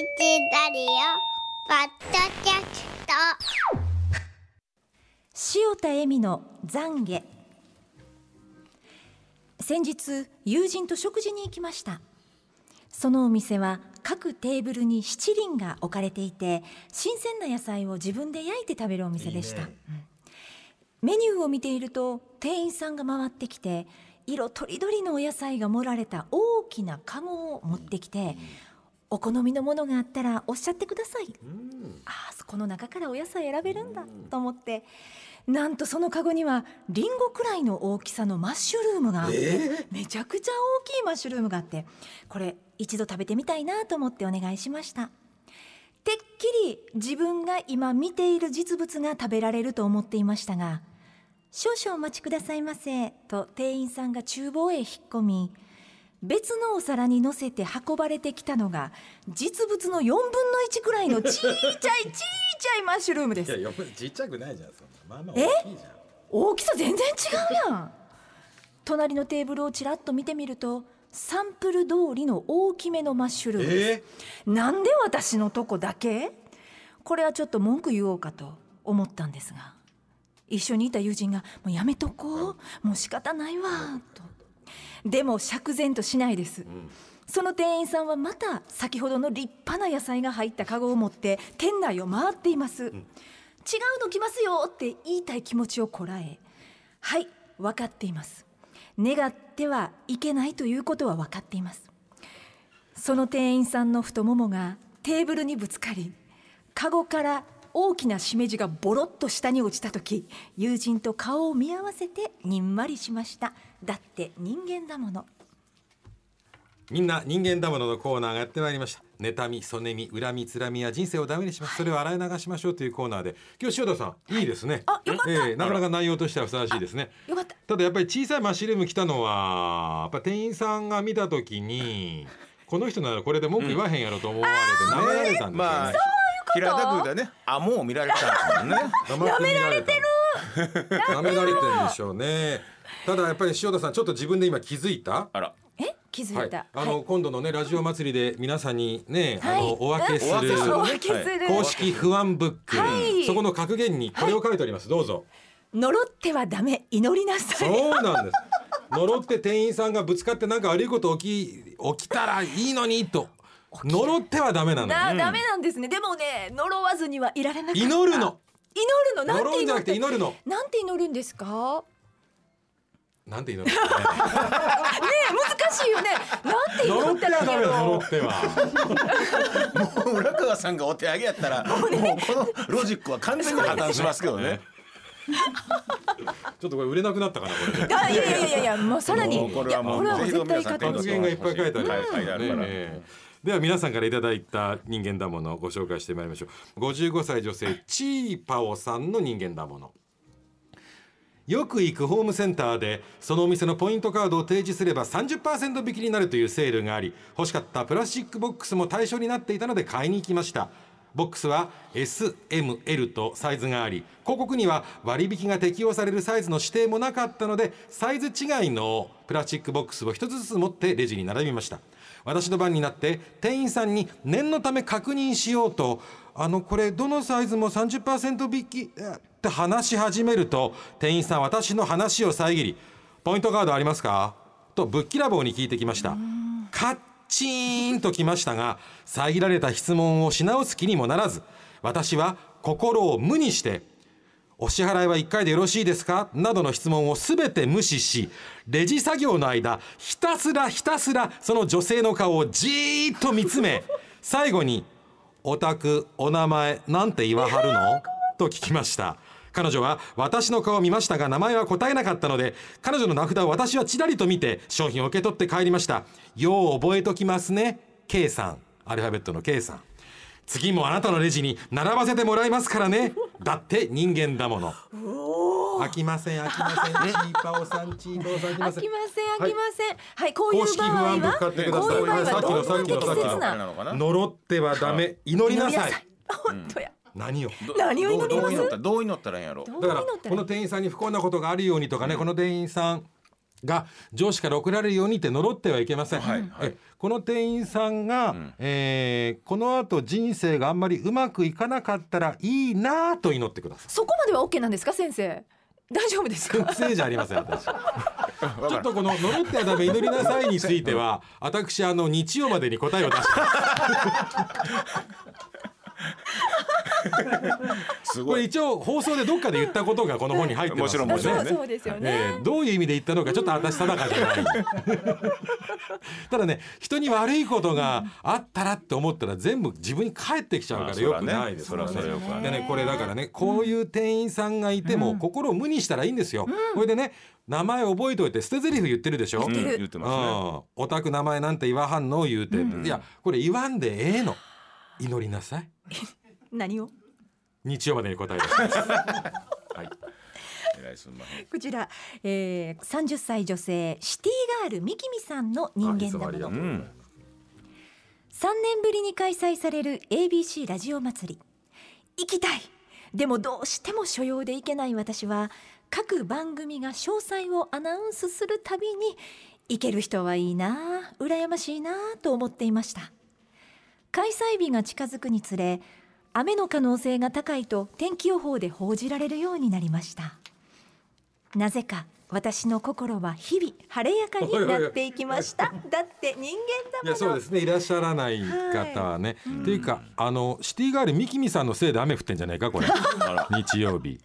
ラリオポッドキャスト。塩田恵美の懺悔。先日友人と食事に行きました。そのお店は各テーブルに七輪が置かれていて新鮮な野菜を自分で焼いて食べるお店でした。うん。メニューを見ていると店員さんが回ってきて色とりどりのお野菜が盛られた大きなカゴを持ってきて、お好みのものがあったらおっしゃってください、ああそこの中からお野菜選べるんだと思って。なんとそのカゴにはリンゴくらいの大きさのマッシュルームがあって、めちゃくちゃ大きいマッシュルームがあってこれ一度食べてみたいなと思ってお願いしました。てっきり自分が今見ている実物が食べられると思っていましたが少々お待ちくださいませと店員さんが厨房へ引っ込み別のお皿に乗せて運ばれてきたのが実物の4分の1くらいのちっちゃいちっちゃいマッシュルームです。いやよちっちゃくないじゃんそんな。まあまあえ？大きいじゃん。大きさ全然違うやん。隣のテーブルをちらっと見てみるとサンプル通りの大きめのマッシュルームです、なんで私のとこだけ？これはちょっと文句言おうかと思ったんですが一緒にいた友人が「もうやめとこう。もう仕方ないわ」とでも釈然としないです、その店員さんはまた先ほどの立派な野菜が入ったカゴを持って店内を回っています、違うの来ますよって言いたい気持ちをこらえはい分かっています。願ってはいけないということは分かっています。その店員さんの太ももがテーブルにぶつかりカゴから大きなしめじがボロッと下に落ちた時友人と顔を見合わせてにんまりしました。だって人間だもの。みんな人間だもののコーナーがやってまいりました。妬みそねみ恨みつらみや人生をダメにします、それを洗い流しましょうというコーナーで。今日塩田さんい。いですね、あよかった。ええなかなか内容としてはふさわしいですね。よかった。ただやっぱり小さいマッシュルーム来たのはやっぱ店員さんが見た時に この人ならこれで文句言わへんやろと思われて舐められたんですよね、まあ平たく言うたらね。あもう見られてたんですもんね。舐められてる。舐められてるんでしょうね。ただやっぱり塩田さんちょっと自分で今気づいた？あら。え？気づはい。いた、、あの、今度のねラジオ祭りで皆さんにね、はい。あのお分けするお分けする。お分けする。公式不安ブック、はい。そこの格言にこれを書いております、どうぞ。呪ってはダメ。祈りなさい。そうなんです。呪って店員さんがぶつかってなんか悪いこと起き起きたらいいのにと呪ってはダメなの。だ、ダメなんですね。でもね呪わずにはいられなかった。祈るの。祈るの？なんて呪うんじゃなくて祈る祈るの。なんて祈るんですか？なんて祈るの、ね、難しいよね。なんて祈呪っってたらいいはダメだ呪のっては。もう浦川さんがお手上げやったらもうこのロジックは完全に破綻しますけどね。ちょっとこれ売れなくなったかなこれいやいやいやいやもうさらに。もうこれはもう絶対勝てる格言がいっぱい書いてあるから。ねえでは皆さんからいただいた人間だものをご紹介してまいりましょう。55歳女性チーパオさんの人間だもの。よく行くホームセンターでそのお店のポイントカードを提示すれば30%引きになるというセールがあり欲しかったプラスチックボックスも対象になっていたので買いに行きました。ボックスは SML とサイズがあり広告には割引が適用されるサイズの指定もなかったのでサイズ違いのプラスチックボックスを一つずつ持ってレジに並びました。私の番になって店員さんに念のため確認しようとあのこれどのサイズも30%引きって話し始めると店員さん私の話を遮り「ポイントカードありますか?」とぶっきらぼうに聞いてきましたカッチーンときましたが遮られた質問をし直す気にもならず私は心を無にしてお支払いは1回でよろしいですか？などの質問をすべて無視しレジ作業の間ひたすらひたすらその女性の顔をじーっと見つめ最後に「お宅お名前なんて言わはるの?」と聞きました。彼女は私の顔を見ましたが名前は答えなかったので彼女の名札を私はちらりと見て商品を受け取って帰りました。よう覚えときますね K さん。アルファベットの K さん。次もあなたのレジに並ばせてもらいますからね。だって人間だもの。飽きません飽きません。チーパオさんチーパオさん飽きません。飽きません 飽きません。はい、こういう場合は買ってください。こういう場合はどんなさっきのさっきの適切な呪ってはダメ祈りなさい本当や何をど何を祈りますどうどう祈ったらいいんやろだからこの店員さんに不幸なことがあるようにとかね、この店員さんが上司から送られるようにって呪ってはいけません、はいはい。えこの店員さんが、えーこの後人生があんまりうまくいかなかったらいいなと祈ってください。そこまでは OK なんですか先生？大丈夫ですか？学生じゃありません私。ちょっとこの呪ってはダメ祈りなさいについては私あの日曜までに答えを出してす ごい。これ一応放送でどっかで言ったことがこの本に入ってますもちろんもちろんね。そうそうですよね、えーどういう意味で言ったのかちょっと私定かじゃない ただね人に悪いことがあったらって思ったら全部自分に返ってきちゃうからよくないですよくないでねこれだからねこういう店員さんがいても心を無にしたらいいんですよ、これでね名前覚えておいて捨て台詞言ってるでしょ、うん。てる。言ってますね。うん。おたく名前なんて言わはんの？言うて、いやこれ言わんでええの。祈りなさい 何を？日曜までに答えてください。はい。こちら、えー、30歳女性シティガールみきみさんの人間だもの。とうございます3年ぶりに開催される ABC ラジオ祭り。行きたい。でもどうしても所用で行けない私は各番組が詳細をアナウンスするたびに行ける人はいいな羨ましいなと思っていました。開催日が近づくにつれ雨の可能性が高いと天気予報で報じられるようになりました。なぜか私の心は日々晴れやかになっていきました。だって人間だもの。いやそうですね。いらっしゃらない方はね、っていうかあのシティガールミキミさんのせいで雨降ってんじゃないかこれ。日曜日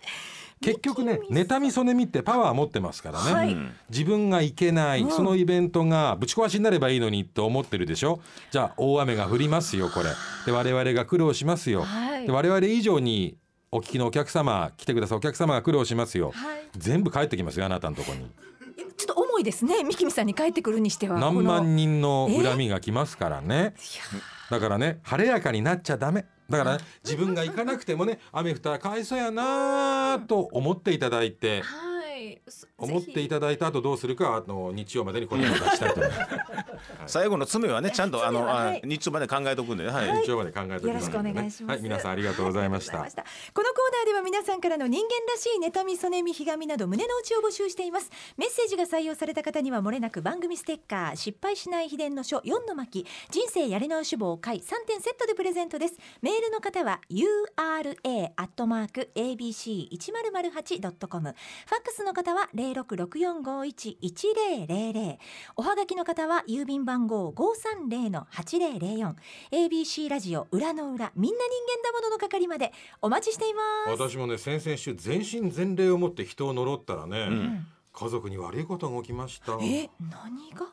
結局ね妬みそねみってパワー持ってますからね、はい。自分が行けない、そのイベントがぶち壊しになればいいのにと思ってるでしょ？じゃあ大雨が降りますよこれ。で我々が苦労しますよ、はい。で我々以上にお聞きのお客様来てくださいお客様が苦労しますよ、はい。全部帰ってきますよあなたのとこに。ちょっと重いですねみきみさんに帰ってくるにしては何万人人の恨みが来ますからね。だからね晴れやかになっちゃダメだから、ね、自分が行かなくてもね雨降ったらかわいそうやなと思っていただいて。はい。思っていぜただいた後どうするかはあの日曜までに答えを出したいと思います。最後の詰めはねちゃんとあのははい。日中まで考えとくんでね。はい。日曜まで考えておきますのでよろしくお願いします。はい。皆さんありがとうございました。このコーナーでは皆さんからの人間らしい妬みそねみひがみなど胸の内を募集しています。メッセージが採用された方にはもれなく番組ステッカー失敗しない秘伝の書4の巻人生やり直し棒回3点セットでプレゼントです。メールの方は ura アットマーク abc 一0 0 8 com ファックスの方は零六六四五一一零零零。おはがきの方は郵便番号五三零の八零零四。ABC ラジオ裏の裏みんな人間だものの係まで。お待ちしています。私もね先々週全身全霊を持って人を呪ったらね、ん。家族に悪いことが起きました。え何が？